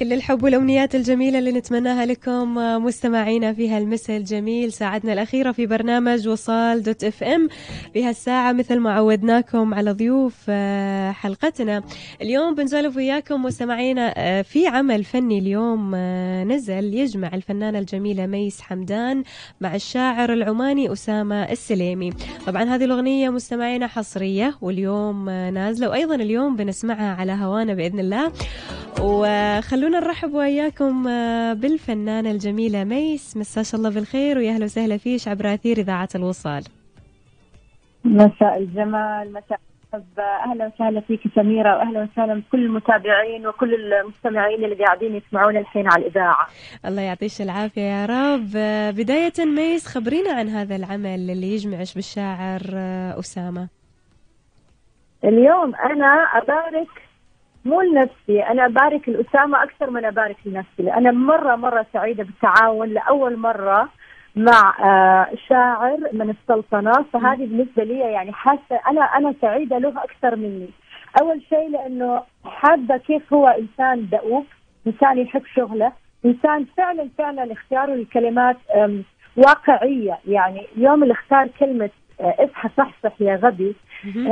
كل الحب والأمنيات الجميلة اللي نتمناها لكم مستمعينا في هالمساء الجميل. ساعتنا الأخيرة في برنامج وصال دوت إف إم. في هالساعة مثل ما عودناكم على ضيوف آه، حلقتنا. اليوم بنسولف وياكم مستمعينا آه، في عمل فني اليوم آه، نزل يجمع الفنانة الجميلة ميس حمدان مع الشاعر العماني أسامة السليمي. طبعا هذه الأغنية مستمعينا حصرية واليوم نازلة وأيضا اليوم بنسمعها على هوانا بإذن الله. وخلونا نرحب وياكم آه، بالفنانة الجميلة ميس مساش الله بالخير ويا أهلا وسهلا فيش عبر أثير إذاعة الوصال مساء الجمال مساء أهلا وسهلا فيك سميرة وأهلا وسهلا بكل المتابعين وكل المستمعين اللي قاعدين يسمعونا الحين على الإذاعة. الله يعطيك العافية يا رب آه، بداية ميس خبرينا عن هذا العمل اللي يجمعش بالشاعر آه، أسامة. اليوم أنا أبارك مو لنفسي أنا أبارك الاسامه أكثر من أبارك لنفسي أنا مرة مرة سعيدة بالتعاون لأول مرة مع آه، شاعر من السلطنة. فهذه بالنسبة لي يعني حاسة أنا أنا سعيدة له أكثر مني. أول شيء لأنه حابة كيف هو إنسان دؤوب إنسان يحب شغله إنسان فعلا فعلا اختياره للكلمات واقعية. يعني يوم اللي اختار كلمة اصحى صحصح يا غبي.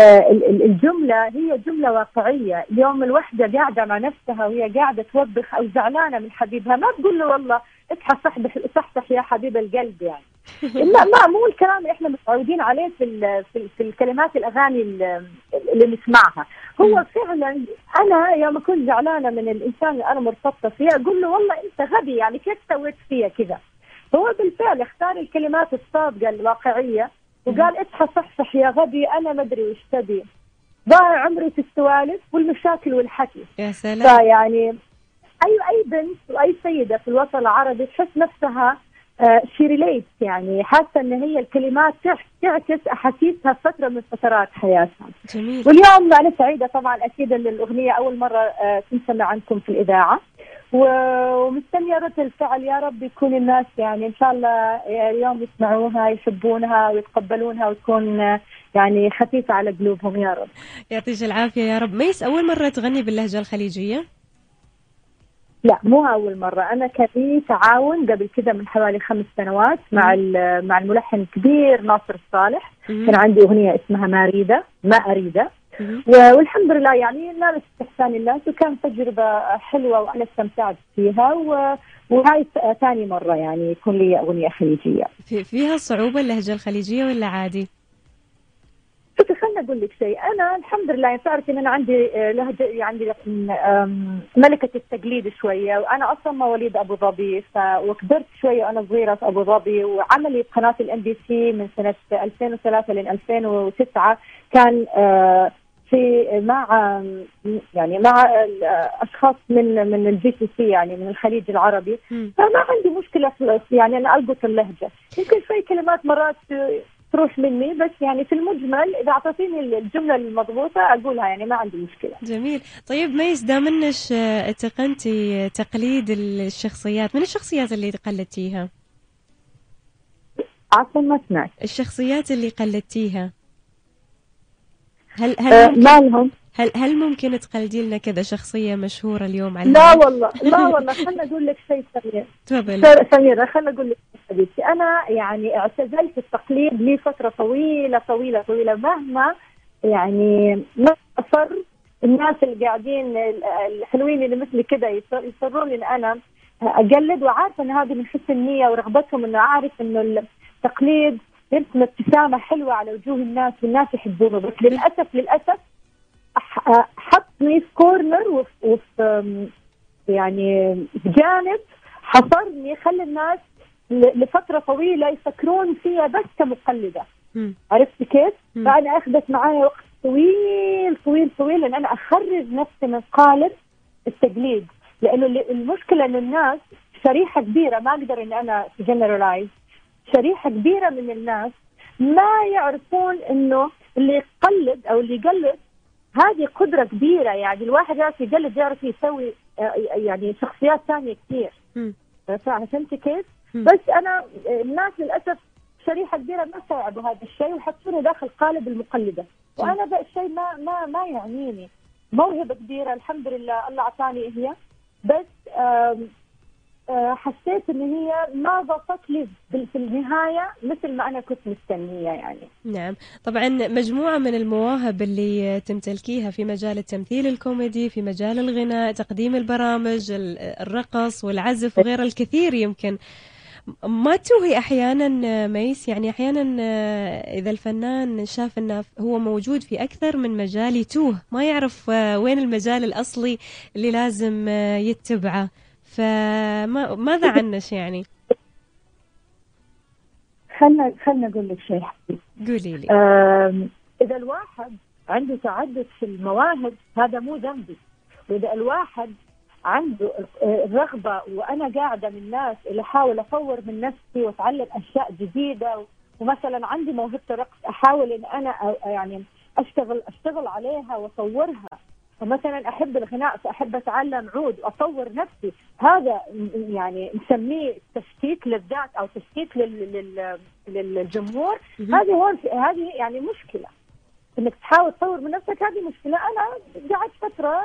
آه الجملة هي جملة واقعية. اليوم الوحدة قاعدة مع نفسها وهي قاعدة توبخ أو زعلانة من حبيبها. ما تقول له والله اصحى صحصح صحصح يا حبيب القلب يعني. لا ما مو الكلام اللي إحنا متعودين عليه في في, في الكلمات الأغاني اللي نسمعها. هو فعلا أنا يوم أكون زعلانة من الإنسان اللي أنا مرتبطة فيه أقول له والله أنت غبي يعني كيف سويت فيا كذا؟ هو بالفعل اختار الكلمات الصادقة الواقعية. وقال اصحى صحصح يا غبي أنا ما أدري وش تبي ضاع عمري في السوالف والمشاكل والحكي يا سلام فيعني أي أي بنت وأي سيدة في الوطن العربي تحس نفسها شي ريليت يعني حاسة إن هي الكلمات تعكس أحاسيسها فترة من فترات حياتها. جميل. واليوم أنا سعيدة طبعا أكيد إن الأغنية أول مرة آه، تنسمع عندكم في الإذاعة. ومستنية رد الفعل. يا رب يكون الناس يعني إن شاء الله اليوم يسمعوها يحبونها ويتقبلونها وتكون يعني خفيفة على قلوبهم. يا رب. يعطيك العافية يا رب. ميس أول مرة تغني باللهجة الخليجية؟ لا مو أول مرة. أنا كان لي تعاون قبل كذا من حوالي خمس سنوات مع مع الملحن الكبير ناصر الصالح كان عندي أغنية اسمها ما أريده ما أريده. والحمد لله يعني نالت استحسان الناس وكان تجربة حلوة وأنا استمتعت فيها و... وهاي ثاني مرة يعني يكون لي أغنية خليجية. في فيها صعوبة اللهجة الخليجية ولا عادي؟ شوفي خليني أقول لك شيء أنا الحمد لله يعني تعرفي إن أنا عندي آه، لهجة يعني ملكة التقليد شوية وأنا أصلا مواليد أبو ظبي وكبرت شوية وأنا صغيرة في أبو ظبي وعملي بقناة ال MBC من سنة 2003 ل 2009 كان آه، في مع يعني مع اشخاص من من ال GCC يعني من الخليج العربي فما عندي مشكلة في يعني أنا ألقط اللهجة يمكن شوي كلمات مرات تروح مني بس يعني في المجمل إذا أعطيتيني الجملة المضبوطة أقولها يعني ما عندي مشكلة. جميل، طيب ميس دام انش اتقنتي تقليد الشخصيات، من الشخصيات اللي قلدتيها؟ عفوا ما سمعت. الشخصيات اللي قلدتيها هل هل أه مالهم؟ هل هل ممكن تقلدي لنا كذا شخصية مشهورة اليوم على لا والله لا والله خلنا أقول لك شيء سمير تفضلي سميرة خلنا أقول لك حبيبتي. أنا يعني اعتزلت التقليد لي فترة طويلة طويلة طويلة مهما يعني ما أصر الناس اللي قاعدين الحلوين اللي مثلي كذا يصرون إن أنا أقلد وعارفة إن هذه من حسن النية ورغبتهم إنه أعرف إنه التقليد يرسم ابتسامة حلوة على وجوه الناس والناس يحبونه بس للاسف للأسف حطني في كورنر وفي, يعني بجانب حصرني خلى الناس لفترة طويلة يفكرون فيها بس كمقلدة. عرفت كيف؟ فأنا أخذت معي وقت طويل طويل طويل إن أنا أخرج نفسي من قالب التقليد. لأنه المشكلة انه الناس شريحة كبيرة ما أقدر إن أنا جنرالايز شريحة كبيرة من الناس ما يعرفون إنه اللي يقلد أو اللي يقلد هذه قدرة كبيرة. يعني الواحد يعرف يقلد يعرف يسوي آه، يعني شخصيات ثانية كثير. فهمت كيف؟ بس أنا الناس للأسف شريحة كبيرة ما استوعبوا هذا الشيء وحطوني داخل قالب المقلدة. وأنا ذا الشيء ما ما ما يعنيني. موهبة كبيرة الحمد لله الله أعطاني هي بس حسيت إن هي ما ضافت لي في النهاية مثل ما أنا كنت مستنية يعني. نعم. طبعا مجموعة من المواهب اللي تمتلكيها في مجال التمثيل الكوميدي في مجال الغناء تقديم البرامج ال- الرقص والعزف وغير الكثير يمكن. ما توهي أحيانا ميس؟ يعني أحيانا إذا الفنان شاف إنه هو موجود في أكثر من مجال يتوه ما يعرف وين المجال الأصلي اللي لازم يتبعه. فماذا عنش يعني؟ خلنا خلنا أقول لك شيء حبيبي. قولي لي. إذا الواحد عنده تعدد في المواهب هذا مو ذنبي. وإذا الواحد عنده الرغبة وأنا قاعدة من الناس اللي أحاول أطور من نفسي وأتعلم أشياء جديدة ومثلا عندي موهبة الرقص أحاول إن أنا يعني اشتغل أشتغل عليها وأطورها. فمثلا أحب الغناء فأحب أتعلم عود وأطور نفسي. هذا يعني نسميه تشتيت للذات أو تشتيت لل- لل- للجمهور. هذه هون هذه يعني مشكلة. إنك تحاول تطور من نفسك هذه مشكلة. أنا قعدت فترة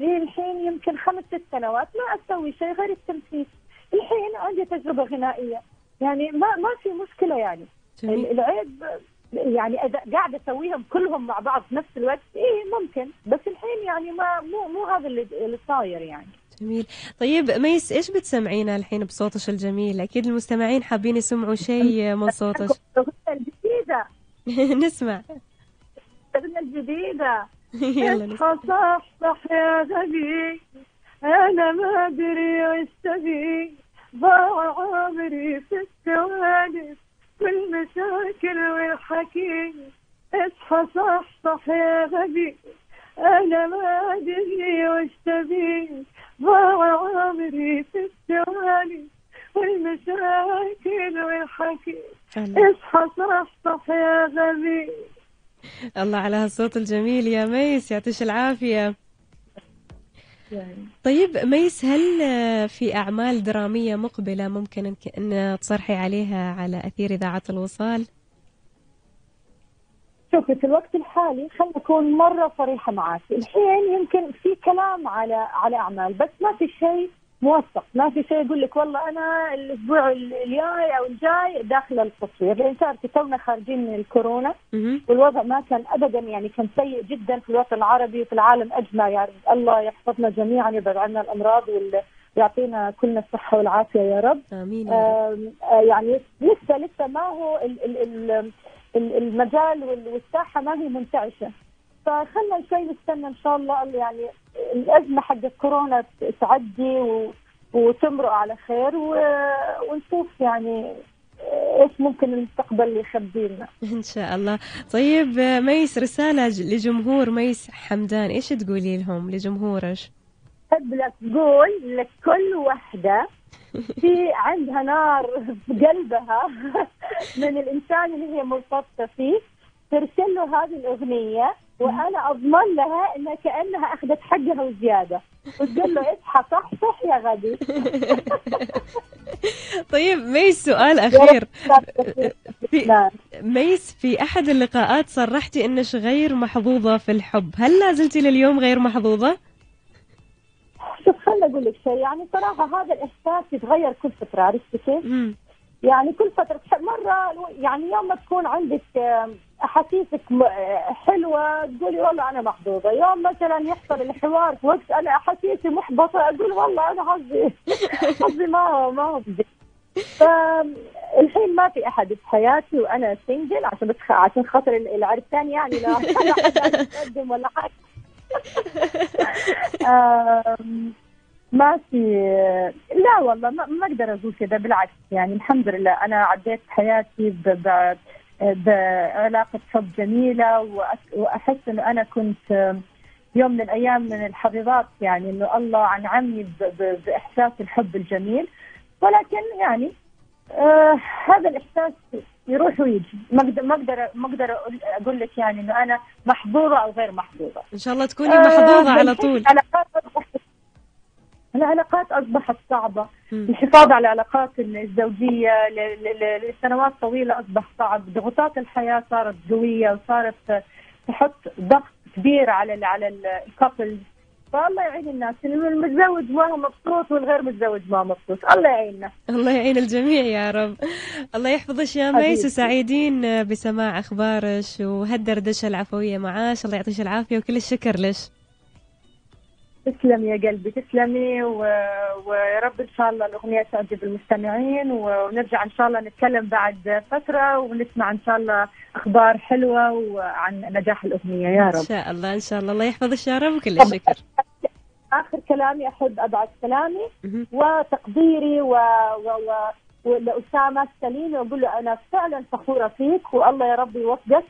للحين يمكن خمس ست سنوات ما أسوي شيء غير التمثيل الحين عندي تجربة غنائية. يعني ما ما في مشكلة يعني. جميل. العيب يعني إذا قاعدة أسويهم كلهم مع بعض في نفس الوقت إيه ممكن. بس الحين يعني ما مو مو هذا اللي صاير يعني. جميل. طيب ميس إيش بتسمعينا الحين بصوتش الجميل؟ أكيد المستمعين حابين يسمعوا شيء من صوتش الجديده نسمع. الاغنيه الجديده يلا صح صح يا غبي أنا ما أدري وش تبي. ضاع عمري في الثواني والمشاكل والحكي اصحى صح صح يا غبي. أنا ما ادري وش تبي ضاع عمري في الثواني. والمشاكل والحكي. اصحى صح صح يا غبي. الله على هالصوت الجميل يا ميس يعطيش العافية. يعني طيب ميس هل في أعمال درامية مقبلة ممكن أن تصرحي عليها على أثير إذاعة الوصال؟ شوفي في الوقت الحالي خلينا نكون مرة صريحة معك الحين يمكن في كلام على على أعمال بس ما في شيء موثق ما في شيء يقول لك والله أنا الأسبوع الجاي أو الجاي داخل التصوير. لأن تعرفي تونا خارجين من الكورونا. والوضع ما كان ابدا يعني كان سيء جدا في الوطن العربي وفي العالم أجمع. يعني الله يحفظنا جميعا يبعد عنا الأمراض وال- ويعطينا كلنا الصحة والعافية يا رب. آمين يا رب. آم، آه، يعني لسه لسه ما هو ال- ال- ال- ال- المجال وال- والساحة ما هي منتعشة. فخلنا شوي نستنى إن شاء الله يعني الأزمة حق كورونا تعدي و- وتمرق على خير و- ونشوف يعني إيش ممكن المستقبل يخبي لنا إن شاء الله. طيب آه، ميس رسالة ج- لجمهور ميس حمدان. إيش تقولي لهم لجمهورك؟ أحب لك تقول لكل وحدة في عندها نار في قلبها من الإنسان اللي هي مرتبطة فيه ترسل له هذه الأغنية وأنا أضمن لها إنها كأنها أخذت حقها وزيادة. وتقول له اصحى صح صح يا غدي طيب ميس سؤال أخير. في نعم. ميس في أحد اللقاءات صرحتي إنك غير محظوظة في الحب. هل لا زلتي لليوم غير محظوظة؟ شوف خليني أقول لك شيء. يعني صراحة هذا الإحساس يتغير كل فترة عرفتي كيف؟ يعني كل فترة مرة يعني يوم ما تكون عندك أحاسيسك حلوة تقولي والله أنا محظوظة يوم مثلا يحصل الحوار في وقت أنا أحاسيسي محبطة أقول والله أنا حظي حظي ما هو ما هو. فالحين ما في أحد في حياتي وأنا سنجل عشان بس عشان خاطر اللي عرفتني يعني لا يتقدم ولا حاجة آم، ما في لا والله ما, ما أقدر أقول كذا بالعكس يعني الحمد لله. أنا عديت حياتي ب... ب... بعلاقة حب جميلة وأ- وأحس إنه أنا كنت يوم من الأيام من الحظيظات يعني إنه الله أنعمني ب... ب... بإحساس الحب الجميل. ولكن يعني آه هذا الإحساس يروح ويجي. ما أقدر ما أقدر ما أقدر أقول- أقول لك يعني إنه أنا محظوظة أو غير محظوظة. إن شاء الله تكوني محظوظة آه، على طول. أصبحت العلاقات أصبحت صعبة. الحفاظ على العلاقات الزوجية لسنوات طويلة أصبح صعب. ضغوطات الحياة صارت قوية وصارت تحط ضغط كبير على على الكابل فالله يعين الناس. المتزوج ما هو مبسوط والغير متزوج ما مبسوط. الله يعيننا. الله يعين الجميع يا رب. الله يحفظك يا ميس وسعيدين بسماع أخبارك وهالدردشه العفوية معاش. الله يعطيك العافية وكل الشكر لش تسلمي يا قلبي تسلمي و... ويا رب إن شاء الله الأغنية تعجب المستمعين ونرجع إن شاء الله نتكلم بعد فترة ونسمع إن شاء الله أخبار حلوة وعن نجاح الأغنية. يا رب. إن شاء الله إن شاء الله. الله يحفظك يا رب وكل الشكر. آخر كلامي أحب ابعث كلامي وتقديري و... و... و... ولاسامه السليمي وأقول له أنا فعلا فخورة فيك والله يا رب يوفقك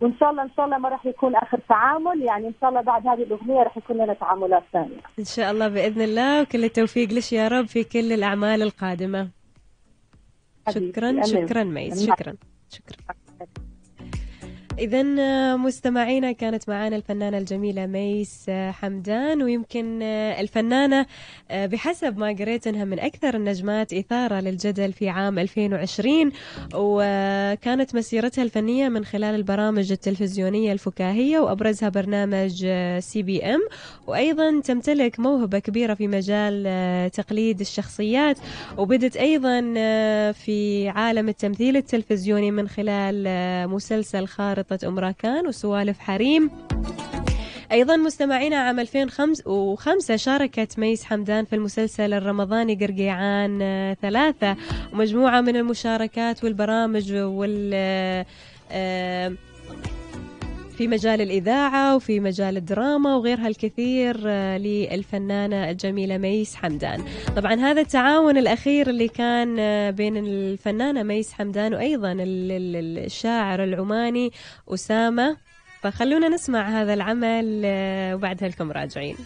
وإن شاء الله إن شاء الله ما راح يكون آخر تعامل. يعني إن شاء الله بعد هذه الأغنية راح يكون لنا تعاملات ثانية. إن شاء الله بإذن الله وكل التوفيق لك يا رب في كل الأعمال القادمة. شكرا شكرا ميس شكرا. شكرا. إذا مستمعينا كانت معنا الفنانة الجميلة ميس حمدان ويمكن الفنانة بحسب ما قريت أنها من أكثر النجمات إثارة للجدل في عام 2020 وكانت مسيرتها الفنية من خلال البرامج التلفزيونية الفكاهية وأبرزها برنامج سي بي إم وأيضا تمتلك موهبة كبيرة في مجال تقليد الشخصيات وبدت أيضا في عالم التمثيل التلفزيوني من خلال مسلسل خارطة أم راكان وسوالف حريم. أيضا مستمعينا عام 2005 شاركت ميس حمدان في المسلسل الرمضاني قرقيعان ثلاثة. ومجموعة من المشاركات والبرامج وال في مجال الإذاعة وفي مجال الدراما وغيرها الكثير للفنانة الجميلة ميس حمدان. طبعا هذا التعاون الأخير اللي كان بين الفنانة ميس حمدان وأيضا الشاعر العماني أسامة. فخلونا نسمع هذا العمل وبعدها لكم راجعين.